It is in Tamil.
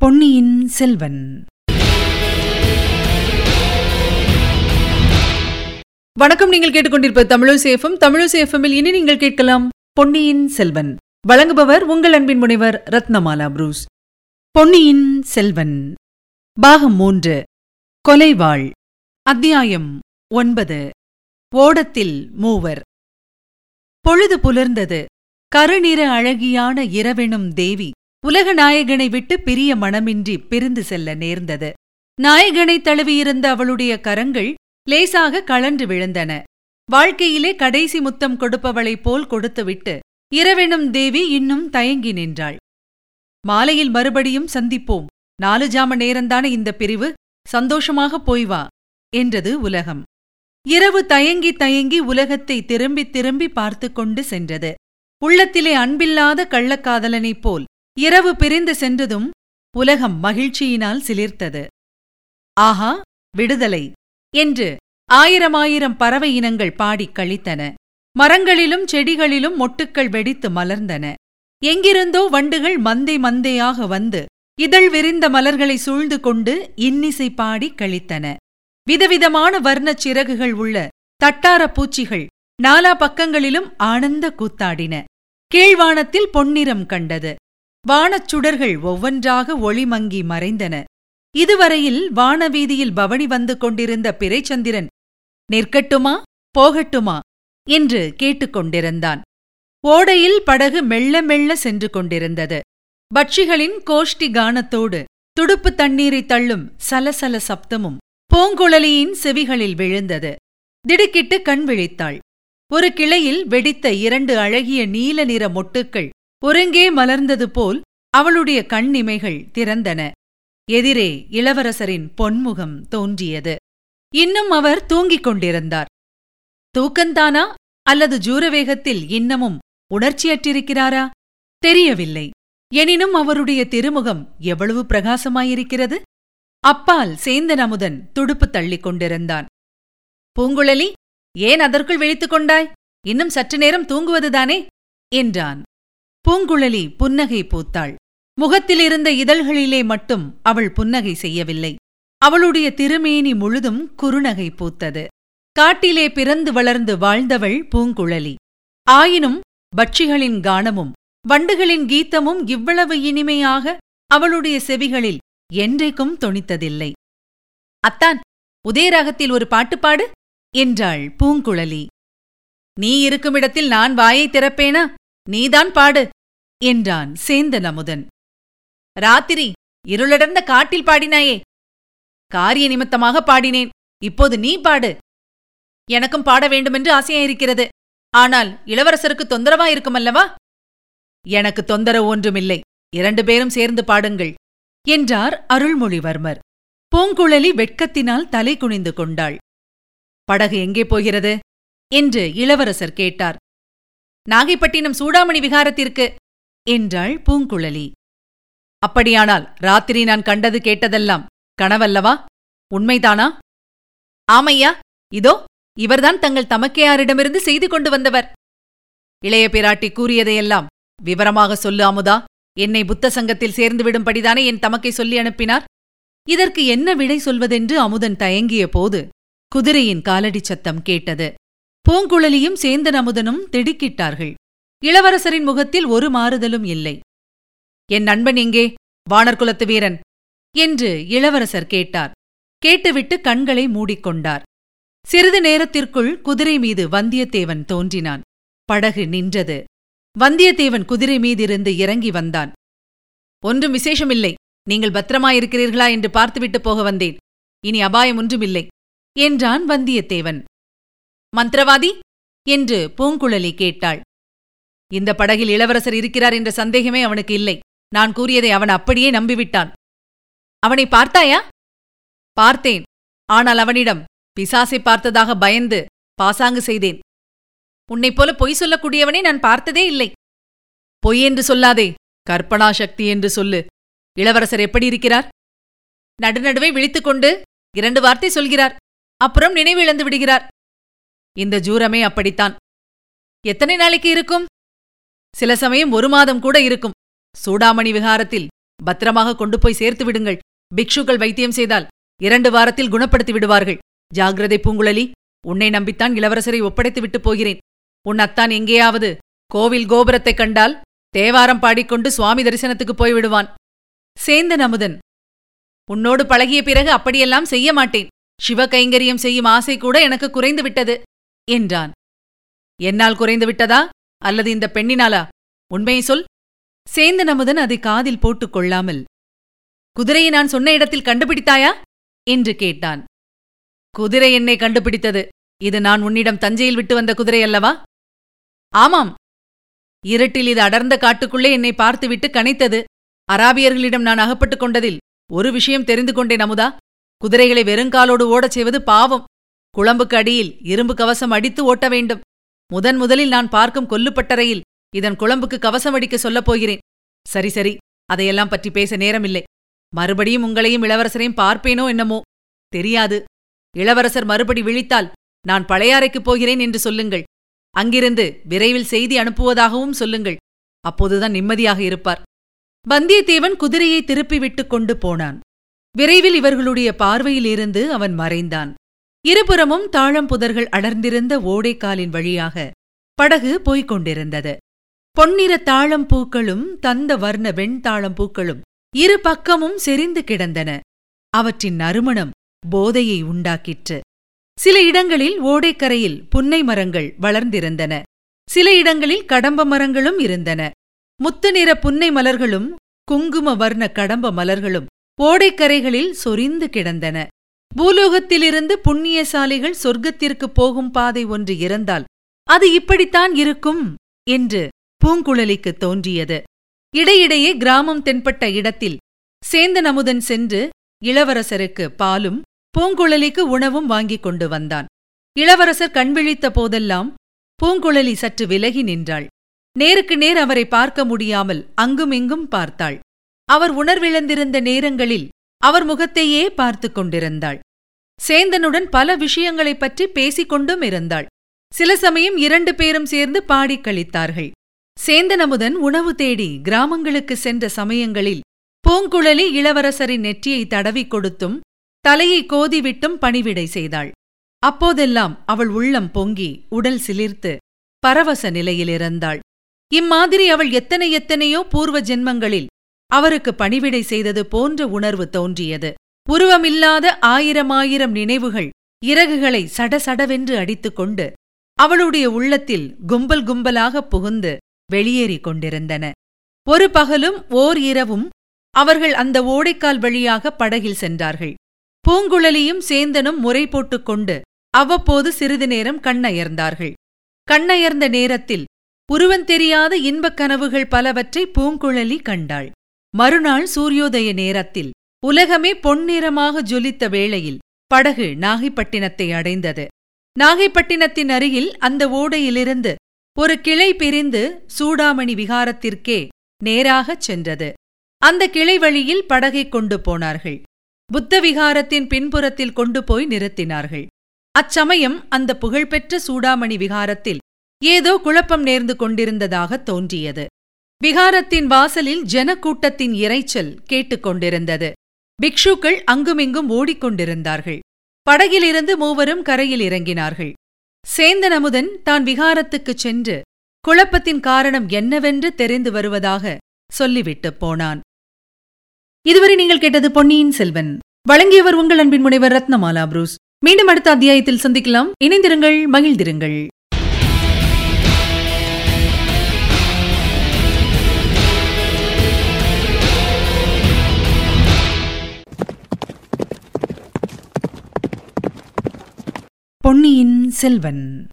பொன்னியின் செல்வன். வணக்கம் நீங்கள் கேட்டுக்கொண்டிருப்ப தமிழசேஃபம் தமிழசேஃபமில் இனி நீங்கள் கேட்கலாம் பொன்னியின் செல்வன். வழங்குபவர் உங்கள் அன்பின் முனைவர் ரத்னமாலா புரூஸ். பொன்னியின் செல்வன். பாகம் மூன்று. கொலைவாள். அத்தியாயம் ஒன்பது. ஓடத்தில் மூவர். பொழுது புலர்ந்தது. கருநிற அழகியான இரவெனும் தேவி. உலக நாயகனை விட்டு பிரிய மனமின்றி பிரிந்து செல்ல நேர்ந்தது. நாயகனை தழுவியிருந்த அவளுடைய கரங்கள் லேசாக கழன்று விழுந்தன. வாழ்க்கையிலே கடைசி முத்தம் கொடுப்பவளைப் போல் கொடுத்துவிட்டு இரவெனும் தேவி இன்னும் தயங்கி நின்றாள். மாலையில் மறுபடியும் சந்திப்போம். நாலு ஜாம நேரந்தான இந்த பிரிவு? சந்தோஷமாக போய் வா என்றது உலகம். இரவு தயங்கி தயங்கி உலகத்தை திரும்பி திரும்பி பார்த்து கொண்டு சென்றது. உள்ளத்திலே அன்பில்லாத கள்ளக்காதலனைப் போல் இரவு பிரிந்து சென்றதும் உலகம் மகிழ்ச்சியினால் சிலிர்த்தது. ஆஹா விடுதலை! என்று ஆயிரமாயிரம் பறவை இனங்கள் பாடிக் கழித்தன. மரங்களிலும் செடிகளிலும் மொட்டுக்கள் வெடித்து மலர்ந்தன. எங்கிருந்தோ வண்டுகள் மந்தை மந்தையாக வந்து இதழ் விரிந்த மலர்களை சூழ்ந்து கொண்டு இன்னிசை பாடி கழித்தன. விதவிதமான வர்ணச் சிறகுகள் உள்ள தட்டார பூச்சிகள் நாலா பக்கங்களிலும் ஆனந்த கூத்தாடின. கீழ்வானத்தில் பொன்னிறம் கண்டது. வானச் சுடர்கள் ஒவ்வொன்றாக ஒளிமங்கி மறைந்தன. இதுவரையில் வானவீதியில் பவனி வந்து கொண்டிருந்த பிறைச்சந்திரன் நிற்கட்டுமா? போகட்டுமா? என்று கேட்டுக்கொண்டிருந்தான் ஓடையில் படகு மெல்ல மெல்ல சென்று கொண்டிருந்தது. பட்சிகளின் கோஷ்டி கானத்தோடு துடுப்பு தண்ணீரை தள்ளும் சலசல சப்தமும் பூங்குழலியின் செவிகளில் விழுந்தது. திடுக்கிட்டு கண் விழித்தாள். ஒரு கிளையில் வெடித்த இரண்டு அழகிய நீல நிற மொட்டுக்கள் ஒருங்கே மலர்ந்தது போல் அவளுடைய கண்ணிமைகள் திறந்தன. எதிரே இளவரசரின் பொன்முகம் தோன்றியது. இன்னும் அவர் தூங்கிக் கொண்டிருந்தார். தூக்கந்தானா? அல்லது ஜூரவேகத்தில் இன்னமும் உணர்ச்சியற்றிருக்கிறாரா? தெரியவில்லை. எனினும் அவருடைய திருமுகம் எவ்வளவு பிரகாசமாயிருக்கிறது? அப்பால் சேந்தன் அமுதன் துடுப்பு தள்ளிக் கொண்டிருந்தான். பூங்குழலி ஏன் அதற்குள் விழித்துக் கொண்டாய்? இன்னும் சற்று நேரம் தூங்குவதுதானே? என்றான். பூங்குழலி புன்னகை பூத்தாள். முகத்திலிருந்த இதழ்களிலே மட்டும் அவள் புன்னகை செய்யவில்லை. அவளுடைய திருமேனி முழுதும் குறுநகை பூத்தது. காட்டிலே பிறந்து வளர்ந்து வாழ்ந்தவள் பூங்குழலி. ஆயினும் பட்சிகளின் கானமும் வண்டுகளின் கீதமும் இவ்வளவு இனிமையாக அவளுடைய செவிகளில் என்றைக்கும் தொனித்ததில்லை. அத்தான் உதயராகத்தில் ஒரு பாட்டுப்பாடு என்றாள் பூங்குழலி. நீ இருக்குமிடத்தில் நான் வாயை திறப்பேனா? நீதான் பாடு என்றான் சேந்தன் அமுதன். ராத்திரி இருளடர்ந்த காட்டில் பாடினாயே. காரிய நிமித்தமாக பாடினேன். இப்போது நீ பாடு. எனக்கும் பாட வேண்டுமென்று ஆசையாயிருக்கிறது ஆனால் இளவரசருக்கு தொந்தரவாயிருக்குமல்லவா எனக்கு தொந்தரவு ஒன்றுமில்லை. இரண்டு பேரும் சேர்ந்து பாடுங்கள் என்றார் அருள்மொழிவர்மர். பூங்குழலி வெட்கத்தினால் தலை குனிந்து கொண்டாள். படகு எங்கே போகிறது? என்று இளவரசர் கேட்டார். நாகைப்பட்டினம் சூடாமணி விகாரத்திற்கு என்றாள் பூங்குழலி. அப்படியானால் ராத்திரி நான் கண்டது கேட்டதெல்லாம் கனவல்லவா? உண்மைதானா? ஆமையா இதோ இவர்தான் தங்கள் தமக்கையாரிடமிருந்து செய்து கொண்டு வந்தவர். இளைய பிராட்டி கூறியதையெல்லாம் விவரமாக சொல்லு அமுதா என்னை புத்த சங்கத்தில் சேர்ந்து விடும்படிதானே என் தமக்கை சொல்லி அனுப்பினார்? இதற்கு என்ன விடை சொல்வதென்று அமுதன் தயங்கிய போது குதிரையின் காலடி சத்தம் கேட்டது. பூங்குழலியும் சேந்தன் அமுதனும் திடுக்கிட்டார்கள். இளவரசரின் முகத்தில் ஒரு மாறுதலும் இல்லை. என் நண்பன் எங்கே? வானர்குலத்து வீரன்! என்று இளவரசர் கேட்டார். கேட்டுவிட்டு கண்களை மூடிக்கொண்டார். சிறிது நேரத்திற்குள் குதிரை மீது வந்தியத்தேவன் தோன்றினான். படகு நின்றது. வந்தியத்தேவன் குதிரை மீதிருந்து இறங்கி வந்தான். ஒன்றும் விசேஷமில்லை. நீங்கள் பத்திரமாயிருக்கிறீர்களா என்று பார்த்துவிட்டு போக வந்தேன். இனி அபாயம் ஒன்றுமில்லை என்றான் வந்தியத்தேவன். மந்திரவாதி? என்று பூங்குழலி கேட்டாள். இந்த படகில் இளவரசர் இருக்கிறார் என்ற சந்தேகமே அவனுக்கு இல்லை. நான் கூறியதை அவன் அப்படியே நம்பிவிட்டான். அவனை பார்த்தாயா? பார்த்தேன். ஆனால் அவனிடம் பிசாசை பார்த்ததாக பயந்து பாசாங்கு செய்தேன். உன்னைப் போல பொய் சொல்லக்கூடியவனை நான் பார்த்ததே இல்லை. பொய் என்று சொல்லாதே. கற்பனா சக்தி என்று சொல்லு. இளவரசர் எப்படி இருக்கிறார்? நடுநடுவே விழித்துக்கொண்டு இரண்டு வார்த்தை சொல்கிறார். அப்புறம் நினைவிழந்து விடுகிறார். இந்த ஜூரமே அப்படித்தான். எத்தனை நாளைக்கு இருக்கும்? சில சமயம் ஒரு மாதம் கூட இருக்கும். சூடாமணி விகாரத்தில் பத்திரமாக கொண்டு போய் சேர்த்து விடுங்கள். பிக்ஷுக்கள் வைத்தியம் செய்தால் இரண்டு வாரத்தில் குணப்படுத்தி விடுவார்கள். ஜாகிரதை பூங்குழலி உன்னை நம்பித்தான் இளவரசரை ஒப்படைத்து விட்டு போகிறேன். உன் அத்தான் எங்கேயாவது கோவில் கோபுரத்தைக் கண்டால் தேவாரம் பாடிக்கொண்டு சுவாமி தரிசனத்துக்கு போய்விடுவான் சேந்தன் அமுதன் உன்னோடு பழகிய பிறகு அப்படியெல்லாம் செய்ய மாட்டேன். சிவ கைங்கரியம் செய்யும் ஆசை கூட எனக்கு குறைந்து விட்டது. என்றான். என்னால் குறைந்து விட்டதா? அல்லது இந்த பெண்ணினாலா? உண்மையை சொல். சேந்த நமுதன் அதை காதில் போட்டுக் கொள்ளாமல் குதிரையை நான் சொன்ன இடத்தில் கண்டுபிடித்தாயா? என்று கேட்டான். குதிரை என்னை கண்டுபிடித்தது. இது நான் உன்னிடம் தஞ்சையில் விட்டு வந்த குதிரை அல்லவா? ஆமாம். இருட்டில் இது அடர்ந்த காட்டுக்குள்ளே என்னை பார்த்துவிட்டு கனைத்தது. அராபியர்களிடம் நான் அகப்பட்டுக் கொண்டதில் ஒரு விஷயம் தெரிந்து கொண்டேன் அமுதா குதிரைகளை வெறுங்காலோடு ஓடச் செய்வது பாவம். குழம்புக்கு அடியில் இரும்பு கவசம் அடித்து ஓட்ட வேண்டும். முதன் முதலில் நான் பார்க்கும் கொல்லுப்பட்டறையில் இதன் குழம்புக்கு கவசம் அடிக்க சொல்லப் போகிறேன். சரி சரி அதையெல்லாம் பற்றி பேச நேரமில்லை. மறுபடியும் உங்களையும் இளவரசரையும் பார்ப்பேனோ என்னமோ? தெரியாது. இளவரசர் மறுபடி விழித்தால் நான் பழையாறைக்குப் போகிறேன் என்று சொல்லுங்கள். அங்கிருந்து விரைவில் செய்தி அனுப்புவதாகவும் சொல்லுங்கள். அப்போதுதான் நிம்மதியாக இருப்பார். வந்தியத்தேவன் குதிரையை திருப்பி விட்டுக் கொண்டு போனான். விரைவில் இவர்களுடைய பார்வையிலிருந்து அவன் மறைந்தான். இருபுறமும் தாழம் புதர்கள் அடர்ந்திருந்த ஓடைக்காலின் வழியாக படகு போய்க் கொண்டிருந்தது பொன்னிற தாழம் பூக்களும் தந்த வர்ண வெண்தாழம் பூக்களும் இரு பக்கமும் செறிந்து கிடந்தன. அவற்றின் நறுமணம் போதையை உண்டாக்கிற்று. சில இடங்களில் ஓடைக்கரையில் புன்னை மரங்கள் வளர்ந்திருந்தன. சில இடங்களில் கடம்ப மரங்களும் இருந்தன. முத்து நிற புன்னை மலர்களும் குங்கும வர்ண கடம்ப மலர்களும் ஓடைக்கரைகளில் சொரிந்து கிடந்தன. பூலோகத்திலிருந்து புண்ணியசாலிகள் சொர்க்கத்திற்குப் போகும் பாதை ஒன்று இருந்தால் அது இப்படித்தான் இருக்கும் என்று பூங்குழலிக்கு தோன்றியது. இடையிடையே கிராமம் தென்பட்ட இடத்தில் சேந்தன் அமுதன் சென்று இளவரசருக்கு பாலும் பூங்குழலிக்கு உணவும் வாங்கிக் கொண்டு வந்தான். இளவரசர் கண்விழித்த போதெல்லாம் பூங்குழலி சற்று விலகி நின்றாள். நேருக்கு நேர் அவரை பார்க்க முடியாமல் அங்குமிங்கும் பார்த்தாள். அவர் உணர்விழந்திருந்த நேரங்களில் அவர் முகத்தையே பார்த்துக் கொண்டிருந்தாள். சேந்தனுடன் பல விஷயங்களைப் பற்றி பேசிக் கொண்டும் இருந்தாள். சில சமயம் இரண்டு பேரும் சேர்ந்து பாடிக் கழித்தார்கள். சேந்தனமுதன் உணவு தேடி கிராமங்களுக்கு சென்ற சமயங்களில் பூங்குழலி இளவரசரின் நெற்றியை தடவிக் கொடுத்தும் தலையை கோதிவிட்டும் பணிவிடை செய்தாள். அப்போதெல்லாம் அவள் உள்ளம் பொங்கி உடல் சிலிர்த்து பரவச நிலையிலிருந்தாள். இம்மாதிரி அவள் எத்தனை எத்தனையோ பூர்வ ஜென்மங்களில் அவருக்கு பணிவிடை செய்தது போன்ற உணர்வு தோன்றியது. உருவமில்லாத ஆயிரமாயிரம் நினைவுகள் இறகுகளை சடசடவென்று அடித்துக்கொண்டு அவளுடைய உள்ளத்தில் கும்பல் கும்பலாகப் புகுந்து வெளியேறிக் கொண்டிருந்தன. ஒரு பகலும் ஓர் இரவும் அவர்கள் அந்த ஓடைக்கால் வழியாக படகில் சென்றார்கள். பூங்குழலியும் சேந்தனும் முறை போட்டுக் கொண்டு அவ்வப்போது சிறிது நேரம் கண்ணயர்ந்தார்கள். கண்ணயர்ந்த நேரத்தில் உருவந்தெரியாத இன்பக் கனவுகள் பலவற்றை பூங்குழலி கண்டாள். மறுநாள் சூரியோதய நேரத்தில் உலகமே பொன்னிறமாக ஜொலித்த வேளையில் படகு நாகைப்பட்டினத்தை அடைந்தது. நாகைப்பட்டினத்தின் அருகில் அந்த ஓடையிலிருந்து ஒரு கிளை பிரிந்து சூடாமணி விகாரத்திற்கே நேராகச் சென்றது. அந்த கிளை வழியில் படகைக் கொண்டு போனார்கள். புத்த விகாரத்தின் பின்புறத்தில் கொண்டு போய் நிறுத்தினார்கள். அச்சமயம் அந்த புகழ்பெற்ற சூடாமணி விகாரத்தில் ஏதோ குழப்பம் நேர்ந்து கொண்டிருந்ததாக தோன்றியது. விகாரத்தின் வாசலில் ஜனக்கூட்டத்தின் இரைச்சல் கேட்டுக்கொண்டிருந்தது. பிக்ஷுக்கள் அங்குமிங்கும் ஓடிக்கொண்டிருந்தார்கள். படகிலிருந்து மூவரும் கரையில் இறங்கினார்கள். சேந்தன் அமுதன் தான் விகாரத்துக்குச் சென்று குழப்பத்தின் காரணம் என்னவென்று தெரிந்து வருவதாக சொல்லிவிட்டுப் போனான். இதுவரை நீங்கள் கேட்டது பொன்னியின் செல்வன். வழங்கியவர் உங்கள் அன்பின் முனைவர் ரத்னமாலா புரூஸ். மீண்டும் அடுத்த அத்தியாயத்தில் சந்திக்கலாம். இணைந்திருங்கள் மகிழ்ந்திருங்கள். பொன்னியின் செல்வன்.